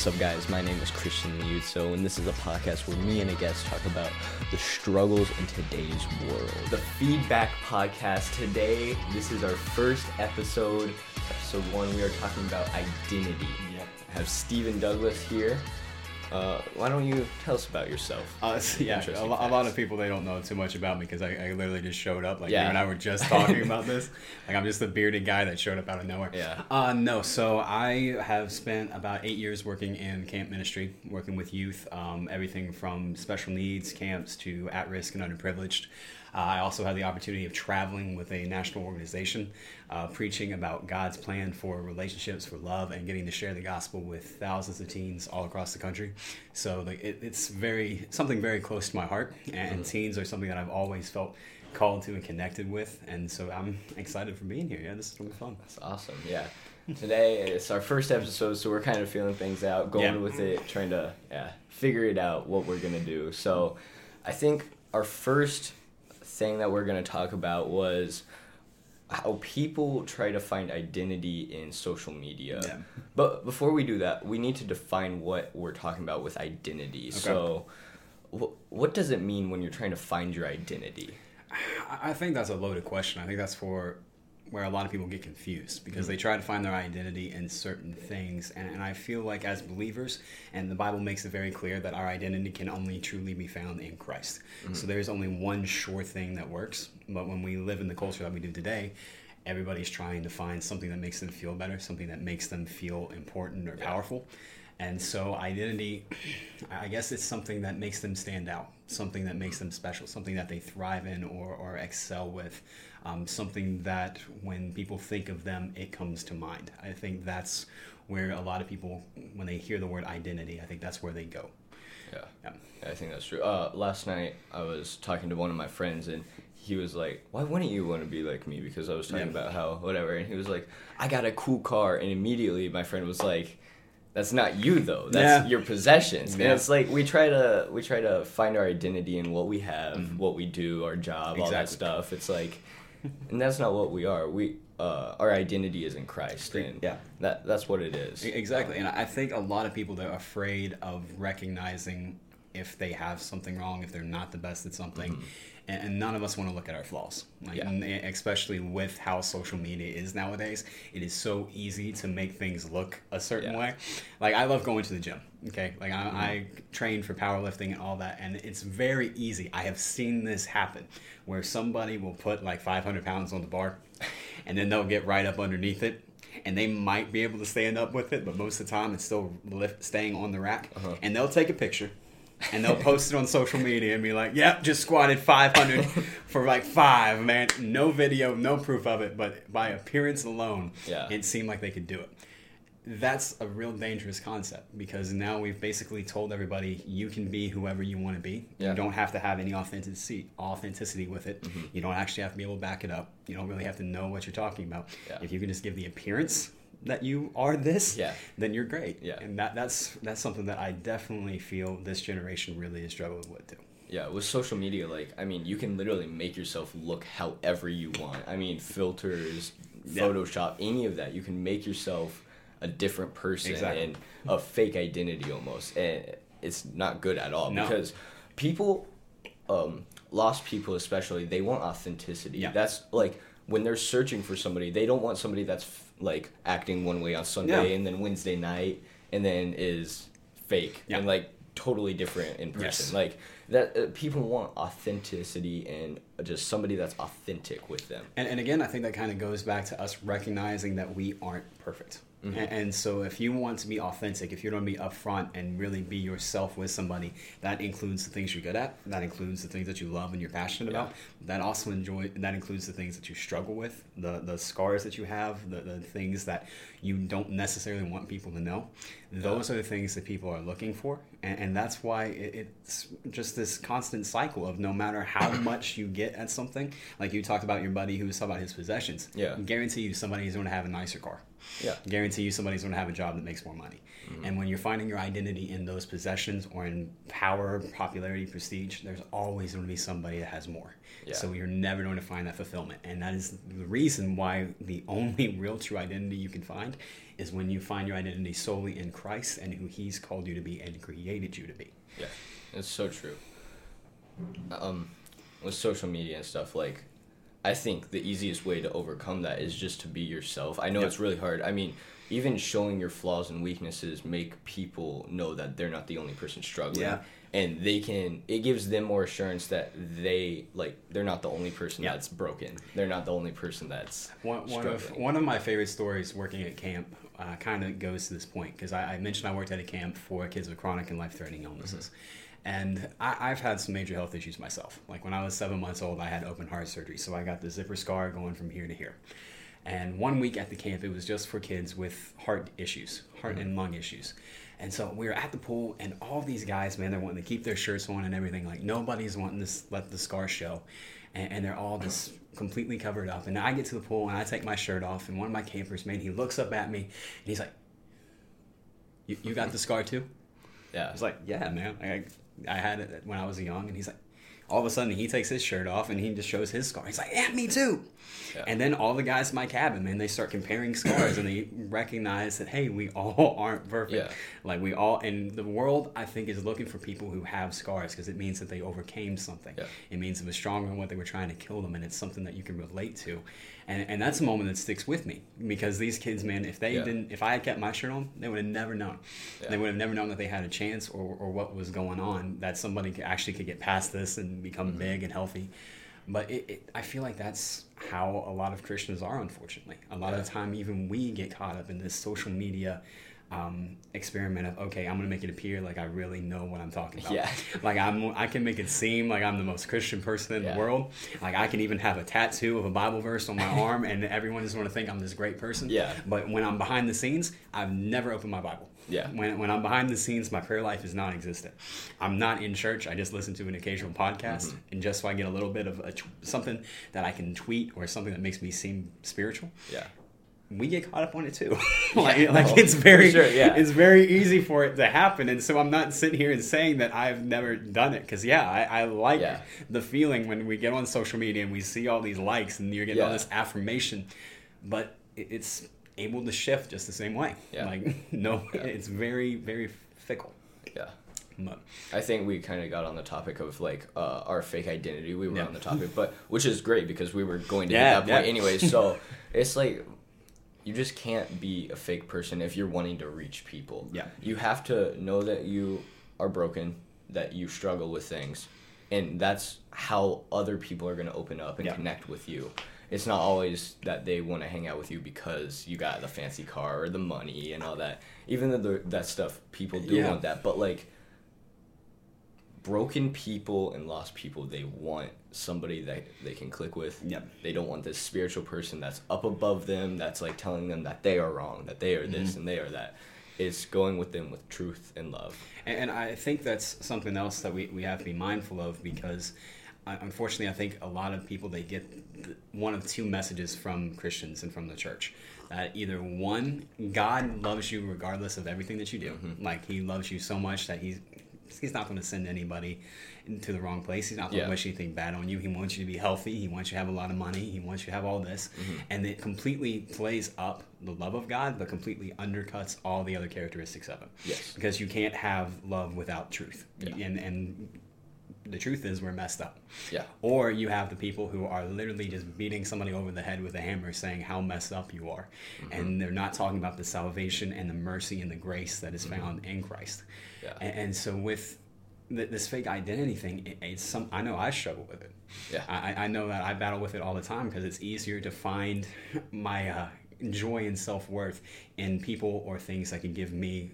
What's up, guys? My name is Cristian Liuzzo, and this is a podcast where me and a guest talk about the struggles in today's world. The Feedback Podcast. Today, this is our first episode, episode one. We are talking about identity. Yep. I have Stephen Douglas here. Uh, why don't you tell us about yourself? Uh, yeah, a, a lot of people they don't know too much about me because I, I literally just showed up. Like Yeah. you and I were just talking about this. Like I'm just the bearded guy that showed up out of nowhere. Yeah. Uh, no, so I have spent about eight years working in camp ministry, working with youth, um, everything from special needs camps to at-risk and underprivileged. Uh, I also had the opportunity of traveling with a national organization, uh, preaching about God's plan for relationships, for love, and getting to share the gospel with thousands of teens all across the country. So like, it, it's very something very close to my heart, and teens are something that I've always felt called to and connected with, and so I'm excited for being here. Yeah, this is gonna be fun. That's awesome. Yeah. Today it's our first episode, so we're kind of feeling things out, going Yeah. with it, trying to yeah figure it out what we're gonna do. So, I think our first thing that we're gonna talk about was how people try to find identity in social media. Yeah. But before we do that, we need to define what we're talking about with identity. So, wh- what does it mean when you're trying to find your identity? I think that's a loaded question. I think that's for where a lot of people get confused because they mm-hmm. try to find their identity in certain things. And, and I feel like as believers, and the Bible makes it very clear that our identity can only truly be found in Christ. Mm-hmm. So there's only one sure thing that works. But when we live in the culture that we do today, everybody's trying to find something that makes them feel better, something that makes them feel important or powerful. And so, identity, I guess it's something that makes them stand out, something that makes them special, something that they thrive in or, or excel with, um, something that when people think of them, it comes to mind. I think that's where a lot of people, when they hear the word identity, I think that's where they go. Yeah. Yeah. I think that's true. Uh, last night I was talking to one of my friends and he was like, "Why wouldn't you want to be like me?" Because I was talking Yeah. about how whatever, and he was like, "I got a cool car," and immediately my friend was like, "That's not you though. That's Yeah. your possessions." And it's like we try to we try to find our identity in what we have, what we do, our job, all that Mm-hmm. Stuff. It's like, and that's not what we are. We uh, our identity is in Christ, and Yeah. that that's what it is. Exactly, and I think a lot of people they're afraid of recognizing if they have something wrong, if they're not the best at something, and, and none of us want to look at our flaws. Like, Yeah. especially with how social media is nowadays, it is so easy to make things look a certain Yeah. way. Like I love going to the gym. Okay, like I, I train for powerlifting and all that, and it's very easy. I have seen this happen where somebody will put like 500 pounds on the bar, and then they'll get right up underneath it, and they might be able to stand up with it, but most of the time it's still lift, staying on the rack. Uh-huh. And they'll take a picture, and they'll post it on social media and be like, "Yep, just squatted 500 for like five, man. No video, no proof of it, but by appearance alone, Yeah. it seemed like they could do it." That's a real dangerous concept because now we've basically told everybody you can be whoever you want to be. Yeah. You don't have to have any authenticity authenticity with it. Mm-hmm. You don't actually have to be able to back it up. You don't really have to know what you're talking about. Yeah. If you can just give the appearance that you are this, Yeah. then you're great. Yeah. And that, that's that's something that I definitely feel this generation really is struggling with too. Yeah, with social media, like I mean, you can literally make yourself look however you want. I mean, filters, Yeah. Photoshop, any of that. You can make yourself a different person Exactly. and a fake identity almost, and it's not good at all No. because people, um, lost people especially, they want authenticity. Yeah. That's like when they're searching for somebody, they don't want somebody that's f- like acting one way on Sunday Yeah. and then Wednesday night and then is fake Yeah. and like totally different in person. Yes. Like that, uh, people want authenticity and just somebody that's authentic with them. And, and again, I think that kind of goes back to us recognizing that we aren't perfect. Mm-hmm. And, and so, if you want to be authentic, if you're going to be upfront and really be yourself with somebody, that includes the things you're good at. That includes the things that you love and you're passionate Yeah. about. That also enjoy. That includes the things that you struggle with, the the scars that you have, the, the things that you don't necessarily want people to know. Those are the things that people are looking for, and, and that's why it, it's just this constant cycle of no matter how much you get at something. Like you talked about your buddy who was talking about his possessions. Yeah. I guarantee you somebody is going to have a nicer car. Yeah. Guarantee you somebody's going to have a job that makes more money. Mm-hmm. And when you're finding your identity in those possessions or in power, popularity, prestige, there's always going to be somebody that has more. Yeah. So you're never going to find that fulfillment. And that is the reason why the only real true identity you can find is when you find your identity solely in Christ and who He's called you to be and created you to be. Yeah, it's so true. Um, with social media and stuff, like, I think the easiest way to overcome that is just to be yourself. I know Yeah. it's really hard. I mean, even showing your flaws and weaknesses make people know that they're not the only person struggling. Yeah. And they can. It gives them more assurance that they like they're not the only person Yeah. that's broken. They're not the only person that's One, one of one of my favorite stories working at camp uh, kind of goes to this point because I, I mentioned I worked at a camp for kids with chronic and life threatening illnesses, and I, I've had some major health issues myself. Like when I was seven months old, I had open heart surgery, so I got the zipper scar going from here to here. And one week at the camp, it was just for kids with heart issues, heart mm-hmm. and lung issues. And so we were at the pool, and all these guys, man, they're wanting to keep their shirts on and everything. Like nobody's wanting to let the scar show, and, and they're all just completely covered up. And I get to the pool and I take my shirt off, and one of my campers, man, he looks up at me, and he's like, "You, you got the scar too?" yeah. I was like, "Yeah, man. I, I had it when I was young." And he's like, all of a sudden, he takes his shirt off and he just shows his scar. He's like, "Yeah, me too." Yeah. And then all the guys in my cabin, man, they start comparing scars and they recognize that hey, we all aren't perfect. Yeah. Like we all, and the world I think is looking for people who have scars because it means that they overcame something. Yeah. It means it was stronger than what they were trying to kill them, and it's something that you can relate to. And, and that's a moment that sticks with me because these kids, man, if they didn't, if I had kept my shirt on, they would have never known. They would have never known that they had a chance or, or what was going on, that somebody actually could get past this and become Mm-hmm. big and healthy. But it, it, I feel like that's how a lot of Christians are, unfortunately. A lot of the time, even we get caught up in this social media um, experiment of okay, I'm gonna make it appear like I really know what I'm talking about. Yeah. Like I'm, I can make it seem like I'm the most Christian person in Yeah. the world. Like I can even have a tattoo of a Bible verse on my arm, and everyone just want to think I'm this great person. Yeah. But when I'm behind the scenes, I've never opened my Bible. Yeah. When, when I'm behind the scenes, my prayer life is non-existent. I'm not in church. I just listen to an occasional podcast, Mm-hmm. and just so I get a little bit of a, something that I can tweet or something that makes me seem spiritual Yeah. We get caught up on it too. like, Yeah, like no, it's very, sure, yeah. it's very easy for it to happen. And so I'm not sitting here and saying that I've never done it because yeah, I, I like Yeah. the feeling when we get on social media and we see all these likes and you're getting all this affirmation, but it's able to shift just the same way. Yeah. Like no, it's very, very fickle. Yeah. But I think we kind of got on the topic of like uh, our fake identity. We were Yeah. on the topic, but which is great because we were going to Yeah, get that point yeah. anyways. So it's like you just can't be a fake person if you're wanting to reach people. Yeah. You have to know that you are broken, that you struggle with things, and that's how other people are going to open up and Yeah. connect with you. It's not always that they want to hang out with you because you got the fancy car or the money and all that. Even though the, that stuff, people do Yeah. want that, but like broken people and lost people they want somebody that they can click with Yep. they don't want this spiritual person that's up above them that's like telling them that they are wrong that they are this mm-hmm. and they are that it's going with them with truth and love And, and I think that's something else that we, we have to be mindful of because uh, unfortunately, I think a lot of people they get one of two messages from Christians and from the church. That either one, God loves you regardless of everything that you do. Mm-hmm. Like He loves you so much that He's He's not going to send anybody into the wrong place. He's not going to Yeah. wish anything bad on you. He wants you to be healthy. He wants you to have a lot of money. He wants you to have all this. Mm-hmm. And it completely plays up the love of God, but completely undercuts all the other characteristics of Him Yes. because you can't have love without truth Yeah. and and the truth is we're messed up yeah or you have the people who are literally just beating somebody over the head with a hammer saying how messed up you are Mm-hmm. and they're not talking about the salvation and the mercy and the grace that is found in christ Mm-hmm. Yeah. and, and so with th- this fake identity thing it, it's some i know i struggle with it Yeah. I, I know that i battle with it all the time because it's easier to find my uh, joy and self-worth in people or things that can give me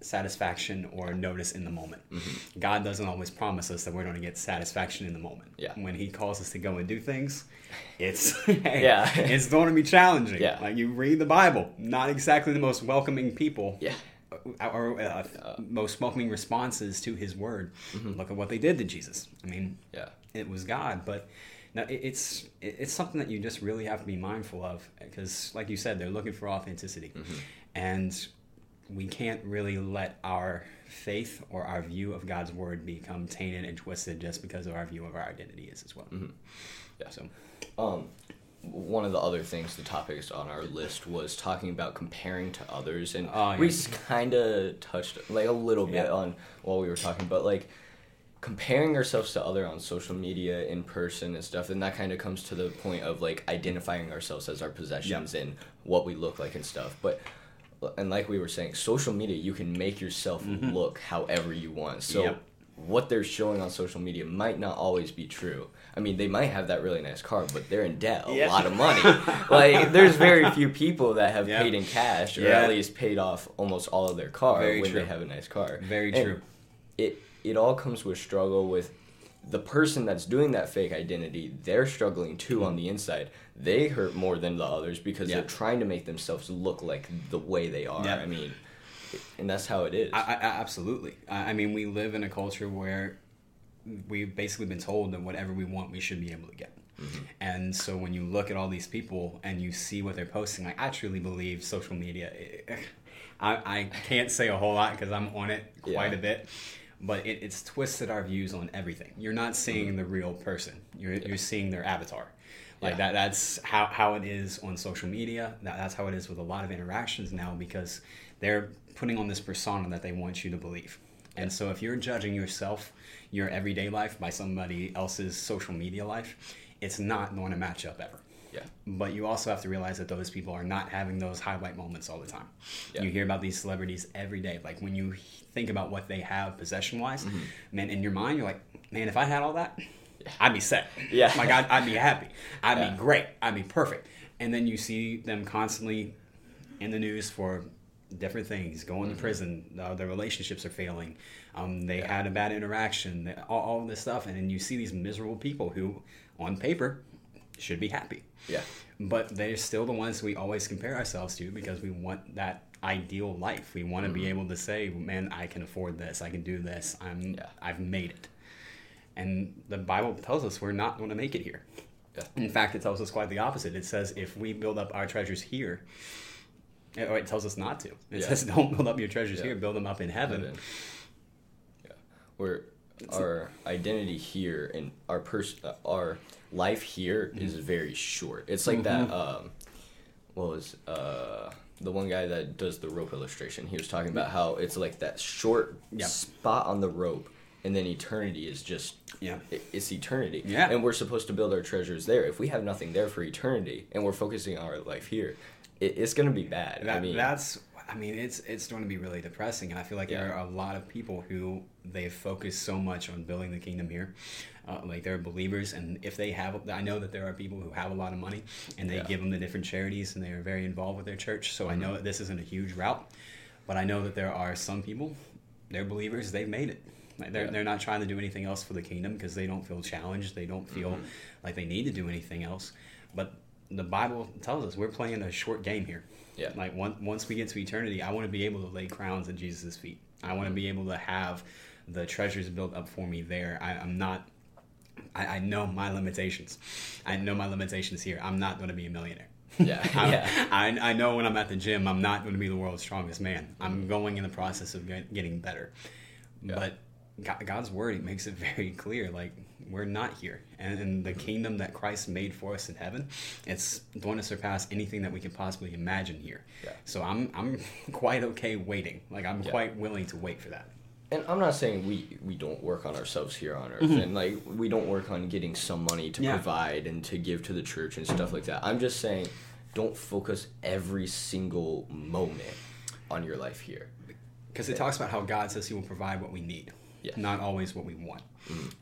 satisfaction or notice in the moment. Mm-hmm. God doesn't always promise us that we're going to get satisfaction in the moment. Yeah. When He calls us to go and do things, it's Yeah. it's going to be challenging. Yeah. Like you read the Bible, not exactly the most welcoming people. yeah uh, Or uh, uh, uh, most welcoming responses to His word. Mm-hmm. Look at what they did to Jesus. I mean, yeah it was God, but Now it's it's something that you just really have to be mindful of because, like you said, they're looking for authenticity, mm-hmm. and we can't really let our faith or our view of God's word become tainted and twisted just because of our view of our identity is as well. Yeah. So Um, one of the other things, the topics on our list was talking about comparing to others, and Oh, we kind of touched like a little bit Yeah. on while we were talking, but like comparing ourselves to other on social media, in person, and stuff, and that kind of comes to the point of like identifying ourselves as our possessions and what we look like and stuff, but. And like we were saying, social media, you can make yourself look however you want. So Mm-hmm. Yep. what they're showing on social media might not always be true. I mean, they might have that really nice car, but they're in debt a Yeah. lot of money. like, there's very few people that have Yeah. paid in cash or Yeah. at least paid off almost all of their car Very when true. they have a nice car. Very And true. It it all comes with struggle with the person that's doing that fake identity. They're struggling too on the inside. They hurt more than the others because Yeah. they're trying to make themselves look like the way they are. Yeah. I mean, and that's how it is. I, I, absolutely. I, I mean, we live in a culture where we've basically been told that whatever we want, we should be able to get. Mm-hmm. And so when you look at all these people and you see what they're posting, like I truly believe social media. I, I can't say a whole lot because I'm on it quite Yeah. a bit, but it, it's twisted our views on everything. You're not seeing the real person. You're you're seeing their avatar. Like Mm-hmm. Yeah. that. That's how, how it is on social media. That, that's how it is with a lot of interactions now because they're putting on this persona that they want you to believe. And so if you're judging yourself, your everyday life by somebody else's social media life, it's not going to match up ever. yeah. But you also have to realize that those people are not having those highlight moments all the time. Yeah. You hear about these celebrities every day. Like when you think about what they have possession wise, Mm-hmm. man, in your mind, you're like, man, if I had all that, I'd be set. Yeah. Like I'd, I'd be happy. I'd Yeah. be great. I'd be perfect. And then you see them constantly in the news for different things, going Mm-hmm. to prison, uh, their relationships are failing, um, they had a bad interaction, all, all this stuff, and then you see these miserable people who, on paper, should be happy. Yeah. But they're still the ones we always compare ourselves to because we want that ideal life. We want to be able to say, "Man, I can afford this. I can do this. I'm. Yeah. I've made it." And the Bible tells us we're not going to make it here. Yeah. In fact, it tells us quite the opposite. It says if we build up our treasures here, or it tells us not to. It Yeah. says don't build up your treasures here, build them up in heaven. Heaven. Yeah, where our identity here and our person, uh, our life here is Mm-hmm. very short. It's like that. Um, what was uh the one guy that does the rope illustration? He was talking about how it's like that short Yeah. spot on the rope, and then eternity is just Yeah. it's eternity. Yeah. and we're supposed to build our treasures there. If we have nothing there for eternity, and we're focusing on our life here, it, it's gonna be bad. That, I mean, that's I mean it's it's going to be really depressing, and I feel like there are a lot of people who they focus so much on building the kingdom here, uh, like they're believers, and if they have, I know that there are people who have a lot of money and they Yeah. give them to different charities, and they are very involved with their church. So I know that this isn't a huge route, but I know that there are some people, they're believers, they've made it. Like they're, Yeah. they're not trying to do anything else for the kingdom because they don't feel challenged. They don't feel Mm-hmm. like they need to do anything else. But the Bible tells us we're playing a short game here. Yeah. Like once once we get to eternity, I want to be able to lay crowns at Jesus' feet. I want to be able to have the treasures built up for me there. I, I'm not. I, I know my limitations. I know my limitations here. I'm not going to be a millionaire. Yeah, yeah. I, I know when I'm at the gym, I'm not going to be the world's strongest man. I'm going in the process of get, getting better. Yeah. But God, God's word it makes it very clear. Like we're not here, and, and the kingdom that Christ made for us in heaven, it's going to surpass anything that we can possibly imagine here. Yeah. So I'm I'm quite okay waiting. Like I'm Yeah. quite willing to wait for that. And I'm not saying we we don't work on ourselves here on earth, and like we don't work on getting some money to Mm-hmm. Yeah. provide and to give to the church and stuff like that. I'm just saying, don't focus every single moment on your life here. Because it talks about how God says He will provide what we need, Yes. not always what we want.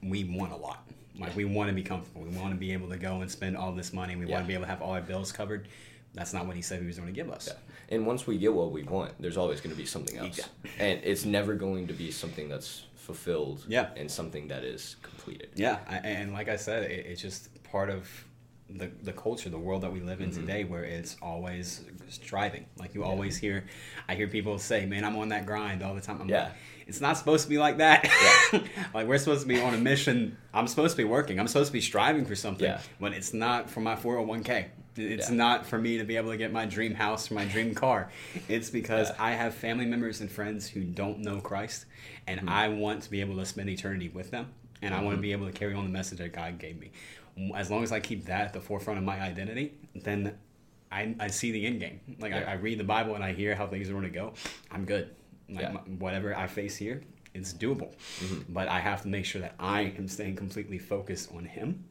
We want a lot. Like we want to be comfortable. We want to be able to go and spend all this money. We Yeah. want to be able to have all our bills covered. That's not what He said He was going to give us. Yeah. And once we get what we want, there's always going to be something else, Yeah. and it's never going to be something that's fulfilled. Yeah. and something that is completed. Yeah, I, and like I said, it, it's just part of the, the culture, the world that we live in Mm-hmm. today, where it's always striving. Like you always hear, I hear people say, "Man, I'm on that grind all the time." I'm Yeah. like, it's not supposed to be like that. like we're supposed to be on a mission. I'm supposed to be working. I'm supposed to be striving for something. Yeah. But it's not for my 401k. It's Yeah. not for me to be able to get my dream house or my dream car. It's because Yeah. I have family members and friends who don't know Christ, and Mm-hmm. I want to be able to spend eternity with them, and I want to be able to carry on the message that God gave me. As long as I keep that at the forefront of my identity, then I, I see the end game. Like Yeah. I, I read the Bible and I hear how things are going to go. I'm good. Like my- whatever I face here, it's doable. Mm-hmm. But I have to make sure that I am staying completely focused on Him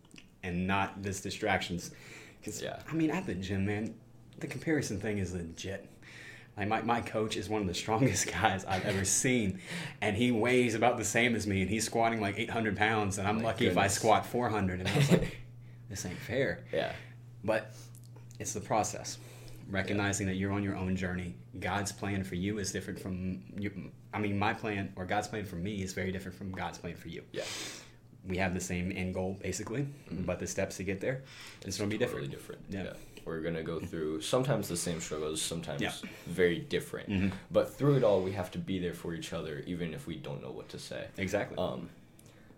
and not this distractions. Because Yeah. I mean, at the gym, man, the comparison thing is legit. Like my, my coach is one of the strongest guys I've ever seen, and he weighs about the same as me, and he's squatting like 800 pounds, and I'm lucky if I squat 400. And I was like, this ain't fair. Yeah. But it's the process. Recognizing that you're on your own journey. God's plan for you is different from you. I mean, my plan or God's plan for me is very different from God's plan for you. Yeah. We have the same end goal, basically, but the steps to get there, it's going to be Totally different. different. Yeah. Yeah. We're gonna go through sometimes the same struggles, sometimes Yeah. very different. Mhm. But through it all, we have to be there for each other, even if we don't know what to say. Exactly. Um,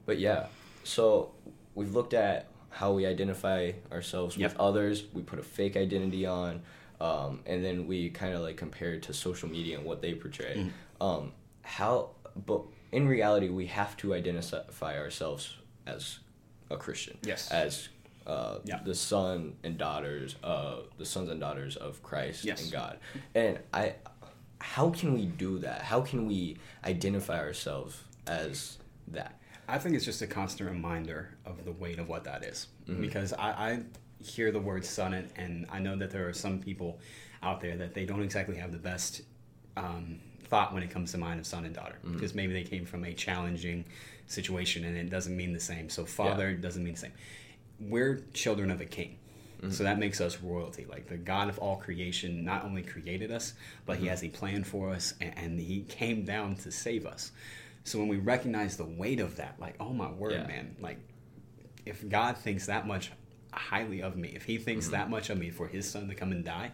but yeah, so we've looked at how we identify ourselves with others. We put a fake identity on, um, and then we kind of like compare it to social media and what they portray. Mm-hmm. Um, how, but in reality, we have to identify ourselves as a Christian. Yes. As uh, Yeah. the son and daughters, of the sons and daughters of Christ Yes. and God. And I, how can we do that? How can we identify ourselves as that? I think it's just a constant reminder of the weight of what that is. Mm-hmm. Because I, I hear the word son, and, and I know that there are some people out there that they don't exactly have the best um, thought when it comes to mind of son and daughter. Mm-hmm. Because maybe they came from a challenging situation and it doesn't mean the same. So father doesn't mean the same. We're children of a king. Mm-hmm. So that makes us royalty. Like the God of all creation not only created us, but Mm-hmm. He has a plan for us, and, and He came down to save us. So when we recognize the weight of that, like, oh my word, Yeah. man, like if God thinks that much highly of me, if He thinks Mm-hmm. that much of me for His Son to come and die,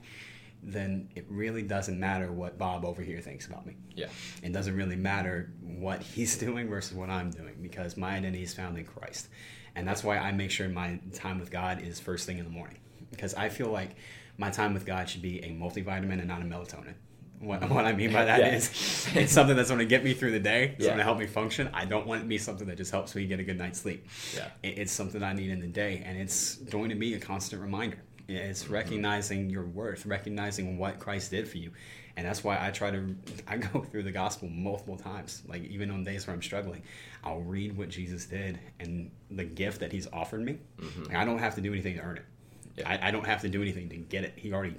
then it really doesn't matter what Bob over here thinks about me. Yeah. It doesn't really matter what he's doing versus what I'm doing because my identity is found in Christ. And that's why I make sure my time with God is first thing in the morning. Because I feel like my time with God should be a multivitamin and not a melatonin. What, what I mean by that Yeah. is it's something that's going to get me through the day. It's Yeah. going to help me function. I don't want it to be something that just helps me get a good night's sleep. Yeah. It- It's something I need in the day, and it's going to be a constant reminder. It's Mm-hmm. recognizing your worth, recognizing what Christ did for you, and that's why I try to. I go through the gospel multiple times. Like even on days where I'm struggling, I'll read what Jesus did and the gift that He's offered me. Like, I don't have to do anything to earn it. Mm-hmm. Yeah. I, I don't have to do anything to get it. He already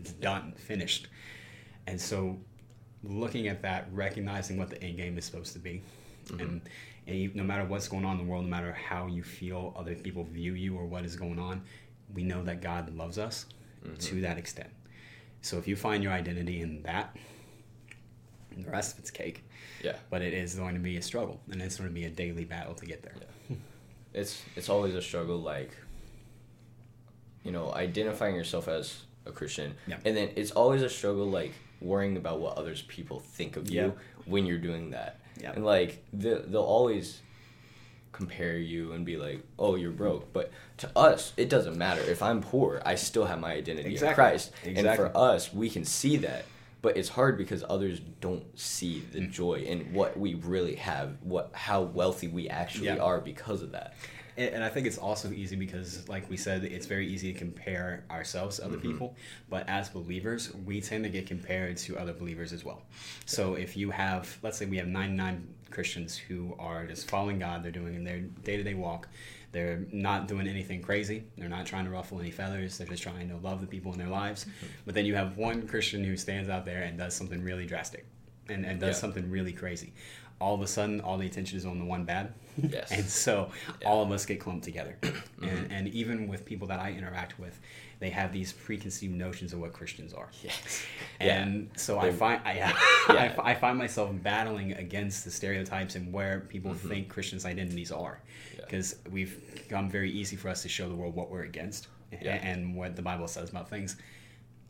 it's done, finished. And so, looking at that, recognizing what the end game is supposed to be, Mm-hmm. and, and you- no matter what's going on in the world, no matter how you feel other people view you or what is going on, we know that God loves us Mm-hmm. to that extent. So if you find your identity in that, the rest of it's cake. Yeah. But it is going to be a struggle, and it's going to be a daily battle to get there. Yeah. It's it's always a struggle like you know, identifying yourself as a Christian. Yeah. And then it's always a struggle like worrying about what others people think of Yeah. you when you're doing that. Yeah. And like they they'll always compare you and be like, "Oh, you're broke." But to us, it doesn't matter. If I'm poor, I still have my identity Exactly. in Christ. And for us, we can see that. But it's hard because others don't see the Mm. joy in what we really have, what how wealthy we actually Yeah. are because of that. And, and I think it's also easy because, like we said, it's very easy to compare ourselves to other Mm-hmm. people. But as believers, we tend to get compared to other believers as well. So if you have, let's say we have 99 Christians who are just following God, they're doing in their day to day walk. They're not doing anything crazy. They're not trying to ruffle any feathers. They're just trying to love the people in their lives. Mm-hmm. But then you have one Christian who stands out there and does something really drastic and, and does Yeah. something really crazy. All of a sudden, all the attention is on the one bad. Yes. and so Yeah. all of us get clumped together. and, and even with people that I interact with, they have these preconceived notions of what Christians are. Yes. And so I find I, Yeah. I, I find myself battling against the stereotypes and where people think Christians' identities are. Mm-hmm. Yeah. Because we've become very easy for us to show the world what we're against. Yeah. and what the Bible says about things.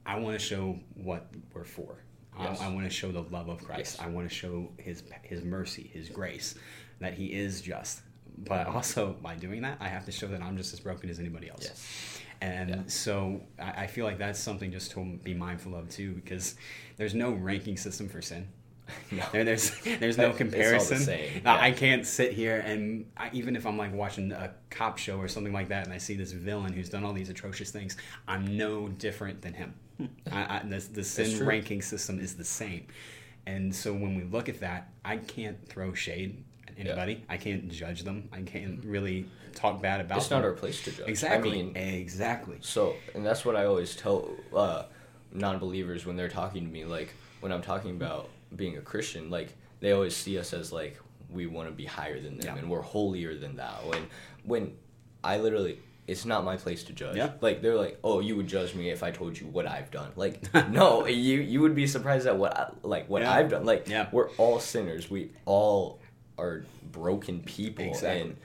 I want to show what we're for. Yes. I, I want to show the love of Christ. Yes. I want to show His His mercy, His grace, that He is just. But also by doing that, I have to show that I'm just as broken as anybody else. Yes. And Yeah. so I, I feel like that's something just to be mindful of too, because there's no ranking system for sin. No. There, there's there's no comparison. yeah. I can't sit here and I, even if I'm like watching a cop show or something like that, and I see this villain who's done all these atrocious things, I'm no different than him. I, I, the, the sin ranking system is the same, and so when we look at that, I can't throw shade at anybody. I can't judge them. I can't really talk bad about. It's them. not our place to judge. Exactly. I mean, exactly. So, and that's what I always tell uh, non-believers when they're talking to me. Like when I'm talking about being a Christian, like they always see us as like we want to be higher than them Yeah. and we're holier than thou. And when I literally, it's not my place to judge. Yeah. Like they're like, oh, you would judge me if I told you what I've done. Like, no, you you would be surprised at what I, like what Yeah. I've done. Like, Yeah. we're all sinners. We all are broken people, Exactly. and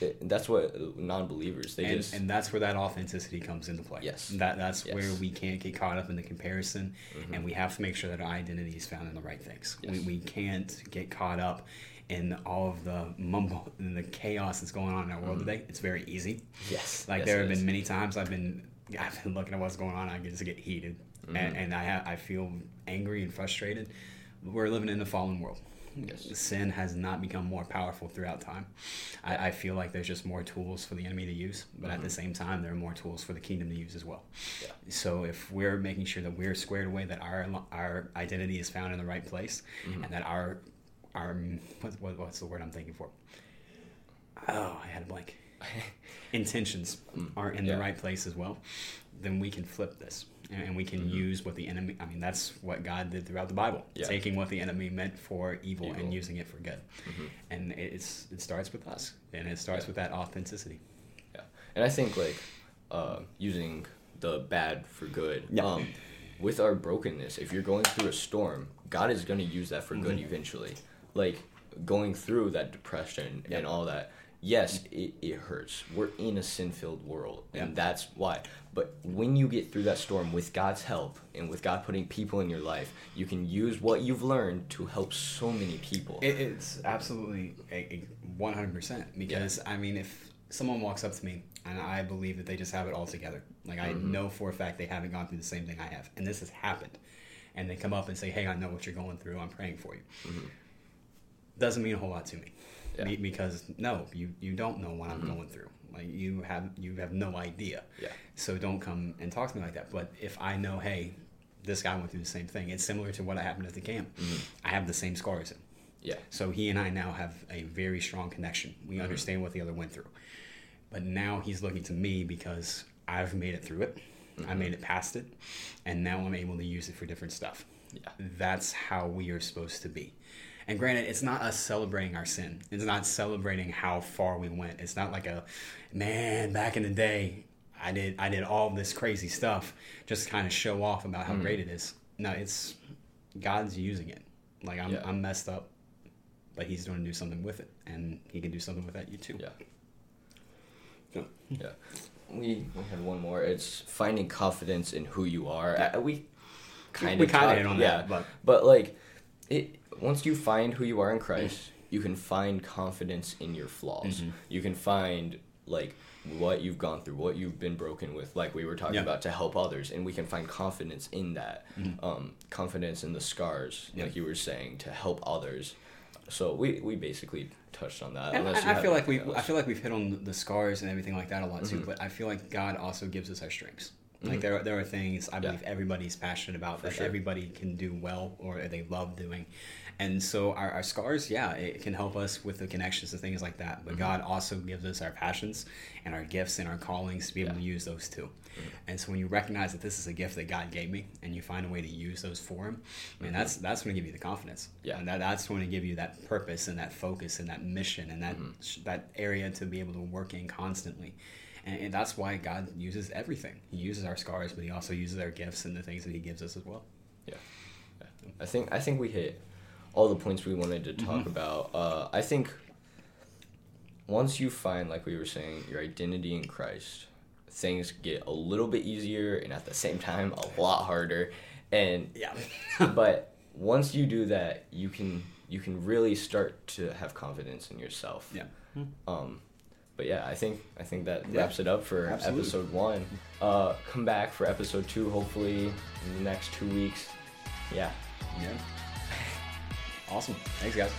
it, that's what non-believers they and, just and that's where that authenticity comes into play. Yes. That that's Yes. where we can't get caught up in the comparison, mm-hmm. and we have to make sure that our identity is found in the right things. We, we can't get caught up in all of the mumble and the chaos that's going on in our world today. It's very easy. yes, Like yes, there have been many times I've been I've been looking at what's going on. I just get heated, Mm-hmm. and, and I ha- I feel angry and frustrated. We're living in a fallen world. Yes. Sin has not become more powerful throughout time. I, I feel like there's just more tools for the enemy to use, but at the same time, there are more tools for the kingdom to use as well. Mm-hmm. Yeah. So if we're making sure that we're squared away, that our our identity is found in the right place, Mm-hmm. and that our our what, what, what's the word I'm thinking for? Oh, I had a blank. Intentions are in yeah. the right place as well. Then we can flip this, and, we can use what the enemy. I mean, that's what God did throughout the Bible, Yeah. taking what the enemy meant for evil, Evil. and using it for good. And it's it starts with us, and it starts Yeah. with that authenticity. Yeah, and I think like uh, using the bad for good. Yeah. Um, with our brokenness, if you're going through a storm, God is going to use that for good Mm-hmm. eventually. Like going through that depression Yeah. and all that. Yes, it, it hurts. We're in a sin filled world, and Yeah. that's why. But when you get through that storm with God's help and with God putting people in your life, you can use what you've learned to help so many people. It, it's absolutely a one hundred percent because I mean, if someone walks up to me and I believe that they just have it all together, like I Mm-hmm. know for a fact they haven't gone through the same thing I have, and this has happened, and they come up and say, "Hey, I know what you're going through. I'm praying for you." Doesn't mean a whole lot to me, Mm-hmm. Yeah. Because no, you you don't know what I'm mm-hmm. going through. Like you have you have no idea. Yeah. So don't come and talk to me like that. But if I know, hey, this guy went through the same thing. It's similar to what happened at the camp. Mm-hmm. I have the same scars. yeah. So he and I now have a very strong connection. We mm-hmm. understand what the other went through. But now he's looking to me because I've made it through it. I made it past it. And now I'm able to use it for different stuff. Yeah. That's how we are supposed to be. And granted, it's not us celebrating our sin. It's not celebrating how far we went. It's not like a man back in the day. I did I did all this crazy stuff just to kind of show off about how great it is. No, it's God's using it. Like I'm Yeah. I'm messed up, but He's going to do something with it, and He can do something with that you too. Yeah. So, Yeah. We, we had one more. It's finding confidence in who you are. Uh, we kind We of kinda hit on that, but- but like it once you find who you are in Christ, you can find confidence in your flaws. Mm-hmm. You can find like what you've gone through, what you've been broken with, like we were talking Yeah. Mm-hmm. about to help others, and we can find confidence in that. Um, confidence in the scars, Yeah. like you were saying, to help others. So we, we basically touched on that. And, you I feel like we anything I else. feel like we've hit on the scars and everything like that a lot Mm-hmm. too. But I feel like God also gives us our strengths. Like there are, there are things I believe everybody's passionate about that sure. everybody can do well or they love doing. And so our, our scars, yeah, it can help us with the connections and things like that. Mm-hmm. But God also gives us our passions and our gifts and our callings to be able to use those too. Mm-hmm. And so when you recognize that this is a gift that God gave me and you find a way to use those for him, and that's that's going to give you the confidence. Mm-hmm. Yeah. And that, that's going to give you that purpose and that focus and that mission and that Mm-hmm. sh that area to be able to work in constantly. And, and that's why God uses everything. He uses our scars, but he also uses our gifts and the things that he gives us as well. Yeah. yeah. I think I think we hit all the points we wanted to talk Mm-hmm. about. Uh, I think once you find, like we were saying, your identity in Christ, things get a little bit easier and at the same time a lot harder. And Yeah. but once you do that, you can you can really start to have confidence in yourself. Yeah. Um, but yeah, I think I think that Yeah. wraps it up for Absolutely. episode one. Uh, come back for episode two, hopefully in the next two weeks. Yeah. Yeah. Awesome. Thanks, guys.